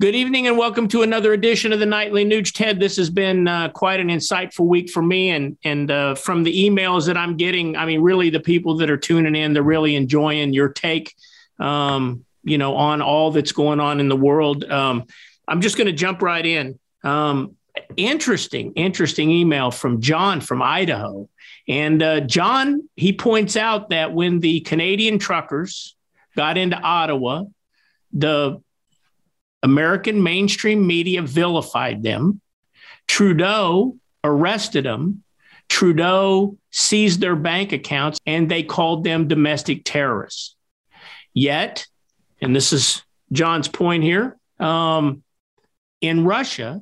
Good evening and welcome to another edition of the Nightly Nuge. Ted, this has been uh, quite an insightful week for me, and and uh, from the emails that I'm getting, I mean, really the people that are tuning in, they're really enjoying your take, um, you know, on all that's going on in the world. Um, I'm just going to jump right in. Um, interesting, interesting email from John from Idaho, and uh, John he points out that when the Canadian truckers got into Ottawa, the American mainstream media vilified them. Trudeau arrested them. Trudeau seized their bank accounts and they called them domestic terrorists. Yet, and this is John's point here, um, in Russia,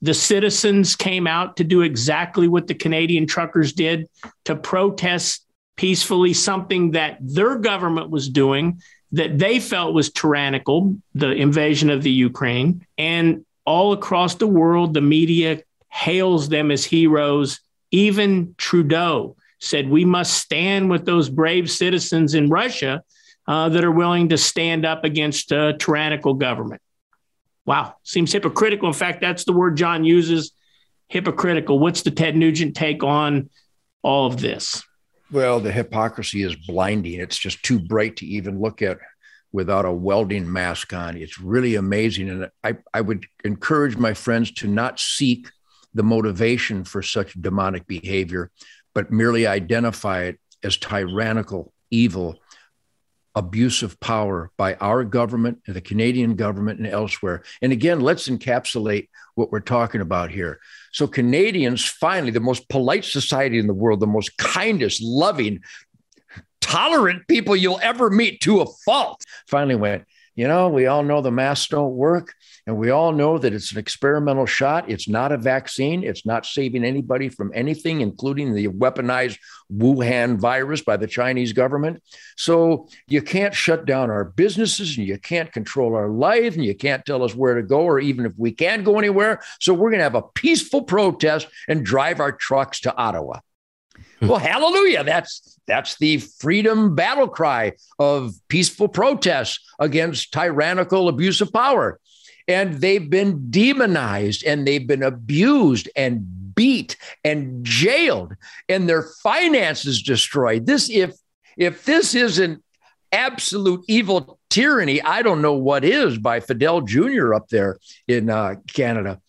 the citizens came out to do exactly what the Canadian truckers did to protest peacefully something that their government was doing that they felt was tyrannical, the invasion of the Ukraine. And all across the world, the media hails them as heroes. Even Trudeau said, We must stand with those brave citizens in Russia uh, that are willing to stand up against a tyrannical government. Wow, seems hypocritical. In fact, that's the word John uses hypocritical. What's the Ted Nugent take on all of this? Well, the hypocrisy is blinding. It's just too bright to even look at without a welding mask on. It's really amazing. And I, I would encourage my friends to not seek the motivation for such demonic behavior, but merely identify it as tyrannical, evil, abuse of power by our government, and the Canadian government, and elsewhere. And again, let's encapsulate what we're talking about here. So, Canadians finally, the most polite society in the world, the most kindest, loving, tolerant people you'll ever meet to a fault, finally went, you know, we all know the masks don't work, and we all know that it's an experimental shot. It's not a vaccine. It's not saving anybody from anything, including the weaponized Wuhan virus by the Chinese government. So you can't shut down our businesses, and you can't control our life, and you can't tell us where to go, or even if we can go anywhere. So we're going to have a peaceful protest and drive our trucks to Ottawa. Hmm. well, hallelujah. That's that's the freedom battle cry of peaceful protests against tyrannical abuse of power. And they've been demonized and they've been abused and beat and jailed and their finances destroyed. This if if this isn't absolute evil tyranny, I don't know what is by Fidel Jr. up there in uh, Canada.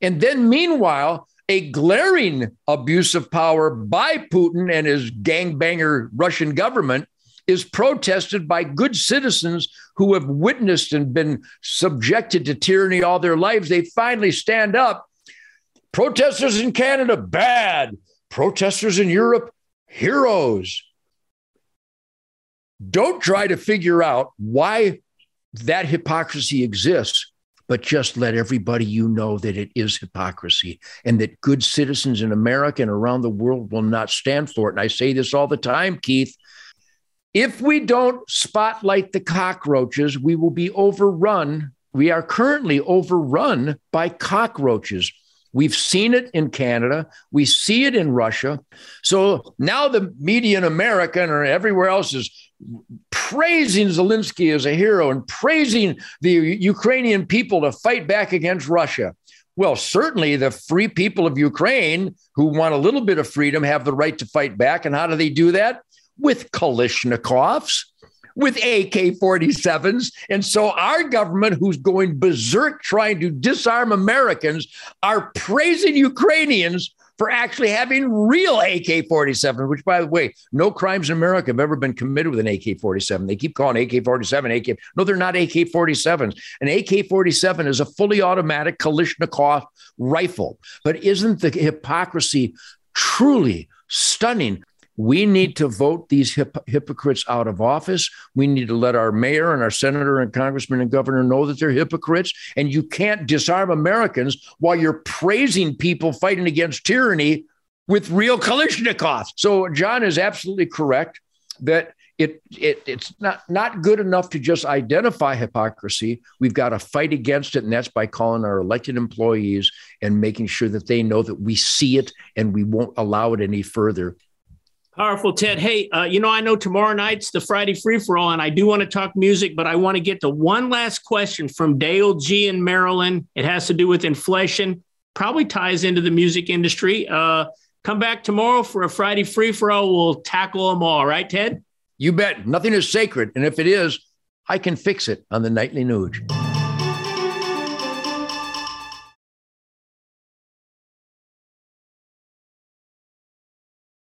And then meanwhile, a glaring abuse of power by Putin and his gangbanger Russian government is protested by good citizens who have witnessed and been subjected to tyranny all their lives. They finally stand up. Protesters in Canada, bad. Protesters in Europe, heroes. Don't try to figure out why that hypocrisy exists but just let everybody you know that it is hypocrisy and that good citizens in America and around the world will not stand for it. And I say this all the time, Keith. If we don't spotlight the cockroaches, we will be overrun. We are currently overrun by cockroaches. We've seen it in Canada. We see it in Russia. So now the media in America and everywhere else is praising Zelensky as a hero and praising the Ukrainian people to fight back against Russia. Well, certainly the free people of Ukraine who want a little bit of freedom have the right to fight back. And how do they do that? With Kalashnikovs with AK 47s. And so our government, who's going berserk trying to disarm Americans, are praising Ukrainians for actually having real AK 47, which, by the way, no crimes in America have ever been committed with an AK 47. They keep calling AK 47 AK. No, they're not AK 47s. An AK 47 is a fully automatic Kalashnikov rifle. But isn't the hypocrisy truly stunning? We need to vote these hip- hypocrites out of office. We need to let our mayor and our senator and congressman and governor know that they're hypocrites. And you can't disarm Americans while you're praising people fighting against tyranny with real Kalashnikov. So John is absolutely correct that it, it it's not not good enough to just identify hypocrisy. We've got to fight against it, and that's by calling our elected employees and making sure that they know that we see it and we won't allow it any further. Powerful, Ted. Hey, uh, you know, I know tomorrow night's the Friday free for all, and I do want to talk music, but I want to get to one last question from Dale G in Maryland. It has to do with inflation, probably ties into the music industry. Uh, come back tomorrow for a Friday free for all. We'll tackle them all, right, Ted? You bet. Nothing is sacred. And if it is, I can fix it on the Nightly Nuge.